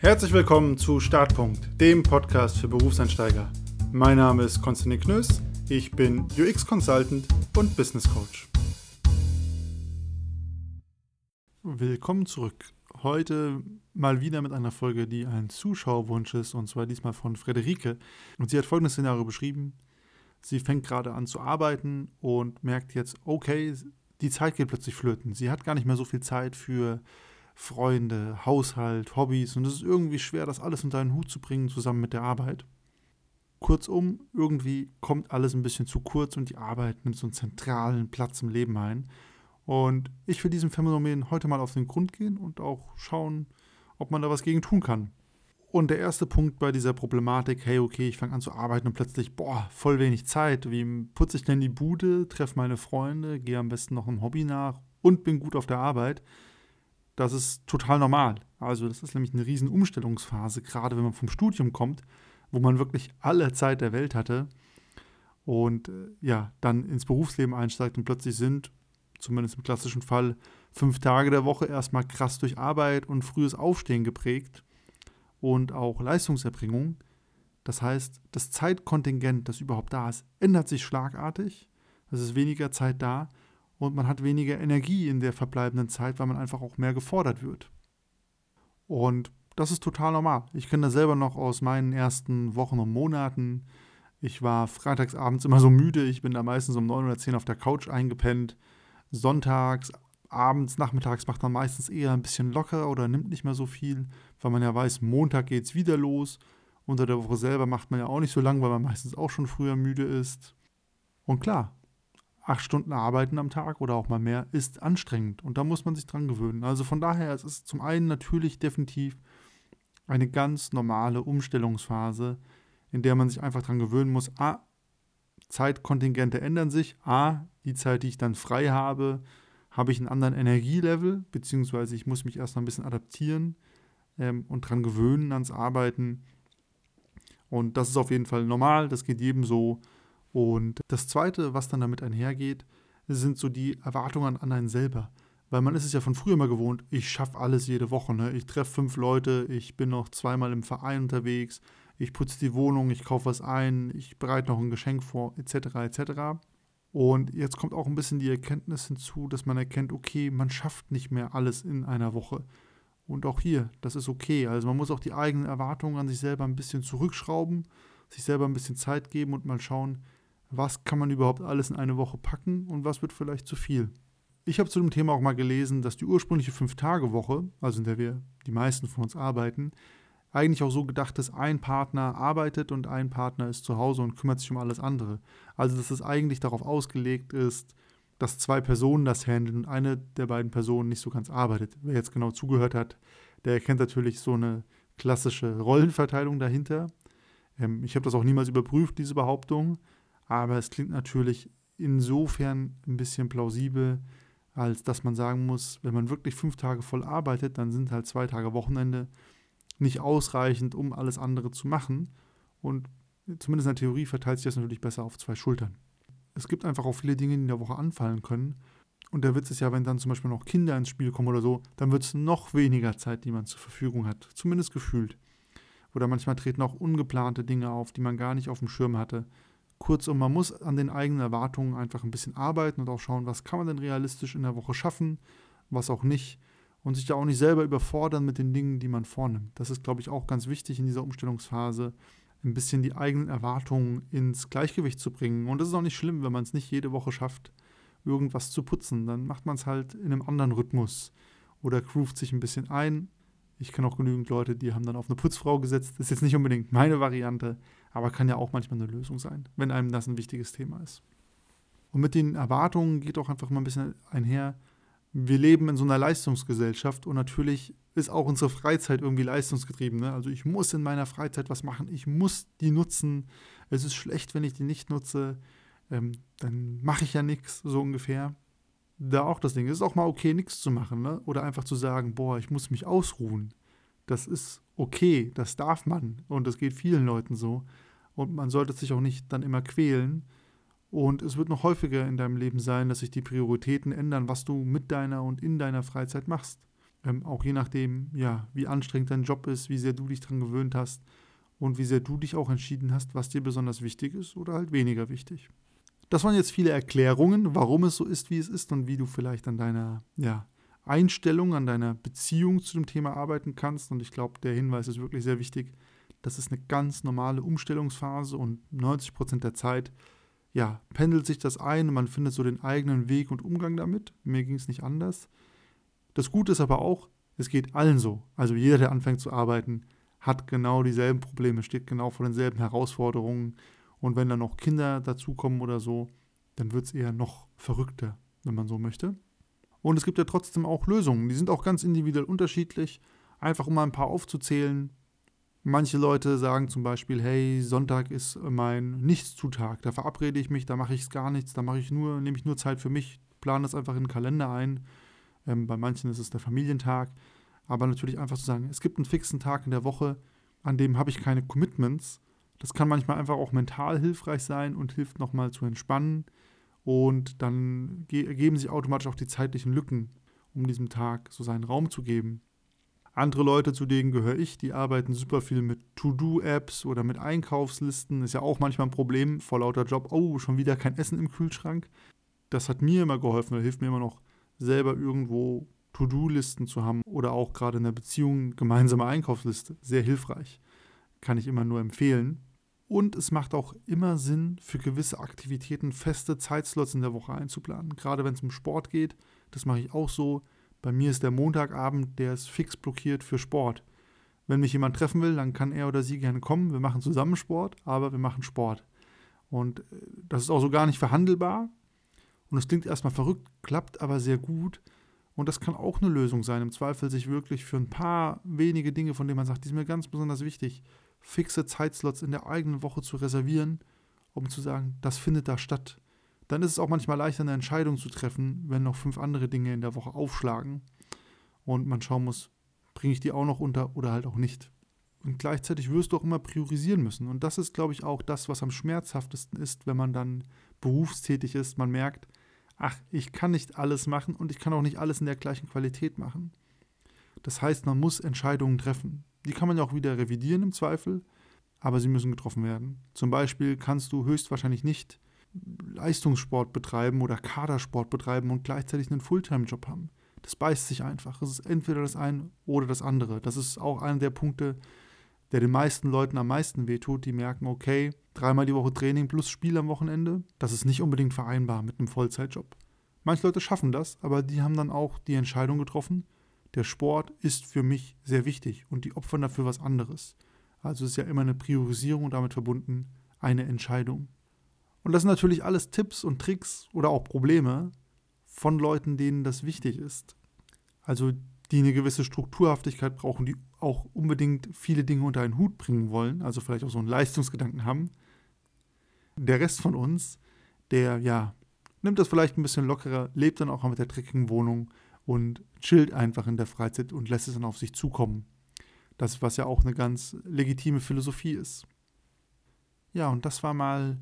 Herzlich willkommen zu Startpunkt, dem Podcast für Berufseinsteiger. Mein Name ist Konstantin Knöss, ich bin UX-Consultant und Business Coach. Willkommen zurück. Heute mal wieder mit einer Folge, die ein Zuschauerwunsch ist, und zwar diesmal von Frederike. Und sie hat folgendes Szenario beschrieben. Sie fängt gerade an zu arbeiten und merkt jetzt, okay, die Zeit geht plötzlich flöten. Sie hat gar nicht mehr so viel Zeit für Freunde, Haushalt, Hobbys und es ist irgendwie schwer, das alles unter einen Hut zu bringen, zusammen mit der Arbeit. Kurzum, irgendwie kommt alles ein bisschen zu kurz und die Arbeit nimmt so einen zentralen Platz im Leben ein. Und ich will diesem Phänomen heute mal auf den Grund gehen und auch schauen, ob man da was gegen tun kann. Und der erste Punkt bei dieser Problematik, hey, okay, ich fange an zu arbeiten und plötzlich, boah, voll wenig Zeit. Wie putze ich denn die Bude, treffe meine Freunde, gehe am besten noch einem Hobby nach und bin gut auf der Arbeit. Das ist total normal. Also das ist nämlich eine riesen Umstellungsphase, gerade wenn man vom Studium kommt, wo man wirklich alle Zeit der Welt hatte und äh, ja, dann ins Berufsleben einsteigt und plötzlich sind, zumindest im klassischen Fall, fünf Tage der Woche erstmal krass durch Arbeit und frühes Aufstehen geprägt und auch Leistungserbringung. Das heißt, das Zeitkontingent, das überhaupt da ist, ändert sich schlagartig. Es ist weniger Zeit da und man hat weniger Energie in der verbleibenden Zeit, weil man einfach auch mehr gefordert wird. Und das ist total normal. Ich kenne das selber noch aus meinen ersten Wochen und Monaten. Ich war freitagsabends immer so müde, ich bin da meistens um 9 oder 10 auf der Couch eingepennt. Sonntags abends, nachmittags macht man meistens eher ein bisschen locker oder nimmt nicht mehr so viel, weil man ja weiß, Montag geht es wieder los. Unter der Woche selber macht man ja auch nicht so lang, weil man meistens auch schon früher müde ist. Und klar, acht Stunden arbeiten am Tag oder auch mal mehr ist anstrengend und da muss man sich dran gewöhnen. Also von daher, es ist zum einen natürlich definitiv eine ganz normale Umstellungsphase, in der man sich einfach dran gewöhnen muss. A, Zeitkontingente ändern sich. A, die Zeit, die ich dann frei habe, habe ich einen anderen Energielevel, beziehungsweise ich muss mich erst noch ein bisschen adaptieren ähm, und dran gewöhnen ans Arbeiten. Und das ist auf jeden Fall normal, das geht jedem so. Und das Zweite, was dann damit einhergeht, sind so die Erwartungen an einen selber. Weil man ist es ja von früher mal gewohnt, ich schaffe alles jede Woche. Ne? Ich treffe fünf Leute, ich bin noch zweimal im Verein unterwegs, ich putze die Wohnung, ich kaufe was ein, ich bereite noch ein Geschenk vor, etc. etc. Und jetzt kommt auch ein bisschen die Erkenntnis hinzu, dass man erkennt, okay, man schafft nicht mehr alles in einer Woche. Und auch hier, das ist okay. Also man muss auch die eigenen Erwartungen an sich selber ein bisschen zurückschrauben, sich selber ein bisschen Zeit geben und mal schauen, was kann man überhaupt alles in eine Woche packen und was wird vielleicht zu viel. Ich habe zu dem Thema auch mal gelesen, dass die ursprüngliche Fünf-Tage-Woche, also in der wir die meisten von uns arbeiten, eigentlich auch so gedacht ist, ein Partner arbeitet und ein Partner ist zu Hause und kümmert sich um alles andere. Also dass es eigentlich darauf ausgelegt ist, dass zwei Personen das handeln und eine der beiden Personen nicht so ganz arbeitet. Wer jetzt genau zugehört hat, der erkennt natürlich so eine klassische Rollenverteilung dahinter. Ähm, ich habe das auch niemals überprüft, diese Behauptung, aber es klingt natürlich insofern ein bisschen plausibel, als dass man sagen muss, wenn man wirklich fünf Tage voll arbeitet, dann sind halt zwei Tage Wochenende nicht ausreichend, um alles andere zu machen. Und zumindest in der Theorie verteilt sich das natürlich besser auf zwei Schultern. Es gibt einfach auch viele Dinge, die in der Woche anfallen können. Und der Witz ist ja, wenn dann zum Beispiel noch Kinder ins Spiel kommen oder so, dann wird es noch weniger Zeit, die man zur Verfügung hat. Zumindest gefühlt. Oder manchmal treten auch ungeplante Dinge auf, die man gar nicht auf dem Schirm hatte. Kurzum, man muss an den eigenen Erwartungen einfach ein bisschen arbeiten und auch schauen, was kann man denn realistisch in der Woche schaffen, was auch nicht und sich da auch nicht selber überfordern mit den Dingen, die man vornimmt. Das ist, glaube ich, auch ganz wichtig in dieser Umstellungsphase, ein bisschen die eigenen Erwartungen ins Gleichgewicht zu bringen. Und das ist auch nicht schlimm, wenn man es nicht jede Woche schafft, irgendwas zu putzen. Dann macht man es halt in einem anderen Rhythmus oder groovt sich ein bisschen ein. Ich kenne auch genügend Leute, die haben dann auf eine Putzfrau gesetzt. Das ist jetzt nicht unbedingt meine Variante, aber kann ja auch manchmal eine Lösung sein, wenn einem das ein wichtiges Thema ist. Und mit den Erwartungen geht auch einfach mal ein bisschen einher, wir leben in so einer Leistungsgesellschaft und natürlich ist auch unsere Freizeit irgendwie leistungsgetrieben. Ne? Also ich muss in meiner Freizeit was machen, ich muss die nutzen. Es ist schlecht, wenn ich die nicht nutze, ähm, dann mache ich ja nichts, so ungefähr. Da auch das Ding. Es ist auch mal okay, nichts zu machen ne? oder einfach zu sagen, boah, ich muss mich ausruhen. Das ist okay, das darf man und das geht vielen Leuten so. Und man sollte sich auch nicht dann immer quälen, und es wird noch häufiger in deinem Leben sein, dass sich die Prioritäten ändern, was du mit deiner und in deiner Freizeit machst. Ähm, auch je nachdem, ja, wie anstrengend dein Job ist, wie sehr du dich daran gewöhnt hast und wie sehr du dich auch entschieden hast, was dir besonders wichtig ist oder halt weniger wichtig. Das waren jetzt viele Erklärungen, warum es so ist, wie es ist und wie du vielleicht an deiner ja, Einstellung, an deiner Beziehung zu dem Thema arbeiten kannst. Und ich glaube, der Hinweis ist wirklich sehr wichtig. Das ist eine ganz normale Umstellungsphase und 90 Prozent der Zeit ja, pendelt sich das ein und man findet so den eigenen Weg und Umgang damit. Mir ging es nicht anders. Das Gute ist aber auch, es geht allen so. Also jeder, der anfängt zu arbeiten, hat genau dieselben Probleme, steht genau vor denselben Herausforderungen. Und wenn dann noch Kinder dazukommen oder so, dann wird es eher noch verrückter, wenn man so möchte. Und es gibt ja trotzdem auch Lösungen. Die sind auch ganz individuell unterschiedlich. Einfach um mal ein paar aufzuzählen. Manche Leute sagen zum Beispiel, hey, Sonntag ist mein Nichtszutag. Da verabrede ich mich, da mache ich gar nichts, da mache ich nur, nehme ich nur Zeit für mich, plane das einfach in den Kalender ein. Ähm, bei manchen ist es der Familientag. Aber natürlich einfach zu sagen, es gibt einen fixen Tag in der Woche, an dem habe ich keine Commitments. Das kann manchmal einfach auch mental hilfreich sein und hilft nochmal zu entspannen. Und dann ergeben sich automatisch auch die zeitlichen Lücken, um diesem Tag so seinen Raum zu geben. Andere Leute, zu denen gehöre ich, die arbeiten super viel mit To-Do-Apps oder mit Einkaufslisten. Ist ja auch manchmal ein Problem vor lauter Job. Oh, schon wieder kein Essen im Kühlschrank. Das hat mir immer geholfen, das hilft mir immer noch, selber irgendwo To-Do-Listen zu haben oder auch gerade in der Beziehung gemeinsame Einkaufsliste. Sehr hilfreich. Kann ich immer nur empfehlen. Und es macht auch immer Sinn, für gewisse Aktivitäten feste Zeitslots in der Woche einzuplanen. Gerade wenn es um Sport geht, das mache ich auch so. Bei mir ist der Montagabend, der ist fix blockiert für Sport. Wenn mich jemand treffen will, dann kann er oder sie gerne kommen. Wir machen zusammen Sport, aber wir machen Sport. Und äh, das ist auch so gar nicht verhandelbar. Und es klingt erstmal verrückt, klappt aber sehr gut. Und das kann auch eine Lösung sein, im Zweifel sich wirklich für ein paar wenige Dinge, von denen man sagt, die sind mir ganz besonders wichtig, fixe Zeitslots in der eigenen Woche zu reservieren, um zu sagen, das findet da statt. Dann ist es auch manchmal leichter, eine Entscheidung zu treffen, wenn noch fünf andere Dinge in der Woche aufschlagen und man schauen muss, bringe ich die auch noch unter oder halt auch nicht. Und gleichzeitig wirst du auch immer priorisieren müssen. Und das ist, glaube ich, auch das, was am schmerzhaftesten ist, wenn man dann berufstätig ist. Man merkt, ach, ich kann nicht alles machen und ich kann auch nicht alles in der gleichen Qualität machen. Das heißt, man muss Entscheidungen treffen. Die kann man ja auch wieder revidieren im Zweifel, aber sie müssen getroffen werden. Zum Beispiel kannst du höchstwahrscheinlich nicht Leistungssport betreiben oder Kadersport betreiben und gleichzeitig einen Fulltime-Job haben. Das beißt sich einfach. Es ist entweder das eine oder das andere. Das ist auch einer der Punkte, der den meisten Leuten am meisten wehtut. Die merken, okay, dreimal die Woche Training plus Spiel am Wochenende, das ist nicht unbedingt vereinbar mit einem Vollzeitjob. Manche Leute schaffen das, aber die haben dann auch die Entscheidung getroffen, der Sport ist für mich sehr wichtig und die opfern dafür was anderes. Also ist ja immer eine Priorisierung und damit verbunden eine Entscheidung. Und das sind natürlich alles Tipps und Tricks oder auch Probleme von Leuten, denen das wichtig ist. Also die eine gewisse Strukturhaftigkeit brauchen, die auch unbedingt viele Dinge unter einen Hut bringen wollen, also vielleicht auch so einen Leistungsgedanken haben. Der Rest von uns, der ja, nimmt das vielleicht ein bisschen lockerer, lebt dann auch mit der dreckigen Wohnung und chillt einfach in der Freizeit und lässt es dann auf sich zukommen. Das, was ja auch eine ganz legitime Philosophie ist. Ja, und das war mal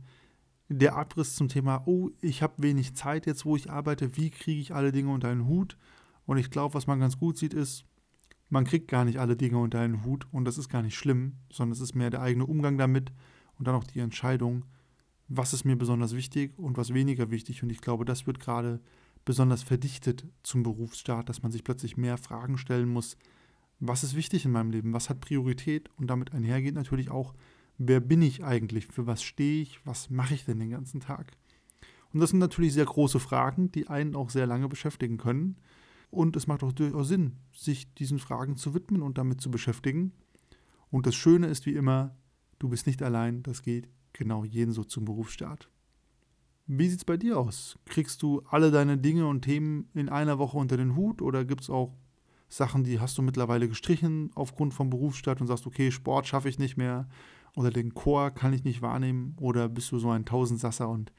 der Abriss zum Thema, oh, ich habe wenig Zeit jetzt, wo ich arbeite, wie kriege ich alle Dinge unter einen Hut? Und ich glaube, was man ganz gut sieht, ist, man kriegt gar nicht alle Dinge unter einen Hut und das ist gar nicht schlimm, sondern es ist mehr der eigene Umgang damit und dann auch die Entscheidung, was ist mir besonders wichtig und was weniger wichtig. Und ich glaube, das wird gerade besonders verdichtet zum Berufsstaat, dass man sich plötzlich mehr Fragen stellen muss, was ist wichtig in meinem Leben, was hat Priorität und damit einhergeht natürlich auch, wer bin ich eigentlich, für was stehe ich, was mache ich denn den ganzen Tag. Und das sind natürlich sehr große Fragen, die einen auch sehr lange beschäftigen können. Und es macht auch durchaus Sinn, sich diesen Fragen zu widmen und damit zu beschäftigen. Und das Schöne ist wie immer, du bist nicht allein, das geht genau jeden so zum Berufsstart. Wie sieht es bei dir aus? Kriegst du alle deine Dinge und Themen in einer Woche unter den Hut oder gibt es auch Sachen, die hast du mittlerweile gestrichen aufgrund vom Berufsstart und sagst, okay, Sport schaffe ich nicht mehr oder den Chor kann ich nicht wahrnehmen oder bist du so ein Tausendsasser und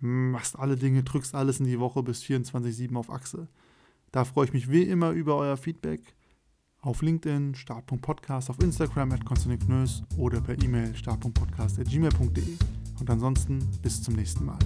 machst alle Dinge, drückst alles in die Woche bis 24-7 auf Achse? Da freue ich mich wie immer über euer Feedback auf LinkedIn, start.podcast, auf Instagram at oder per E-Mail start.podcast.gmail.de. Und ansonsten bis zum nächsten Mal.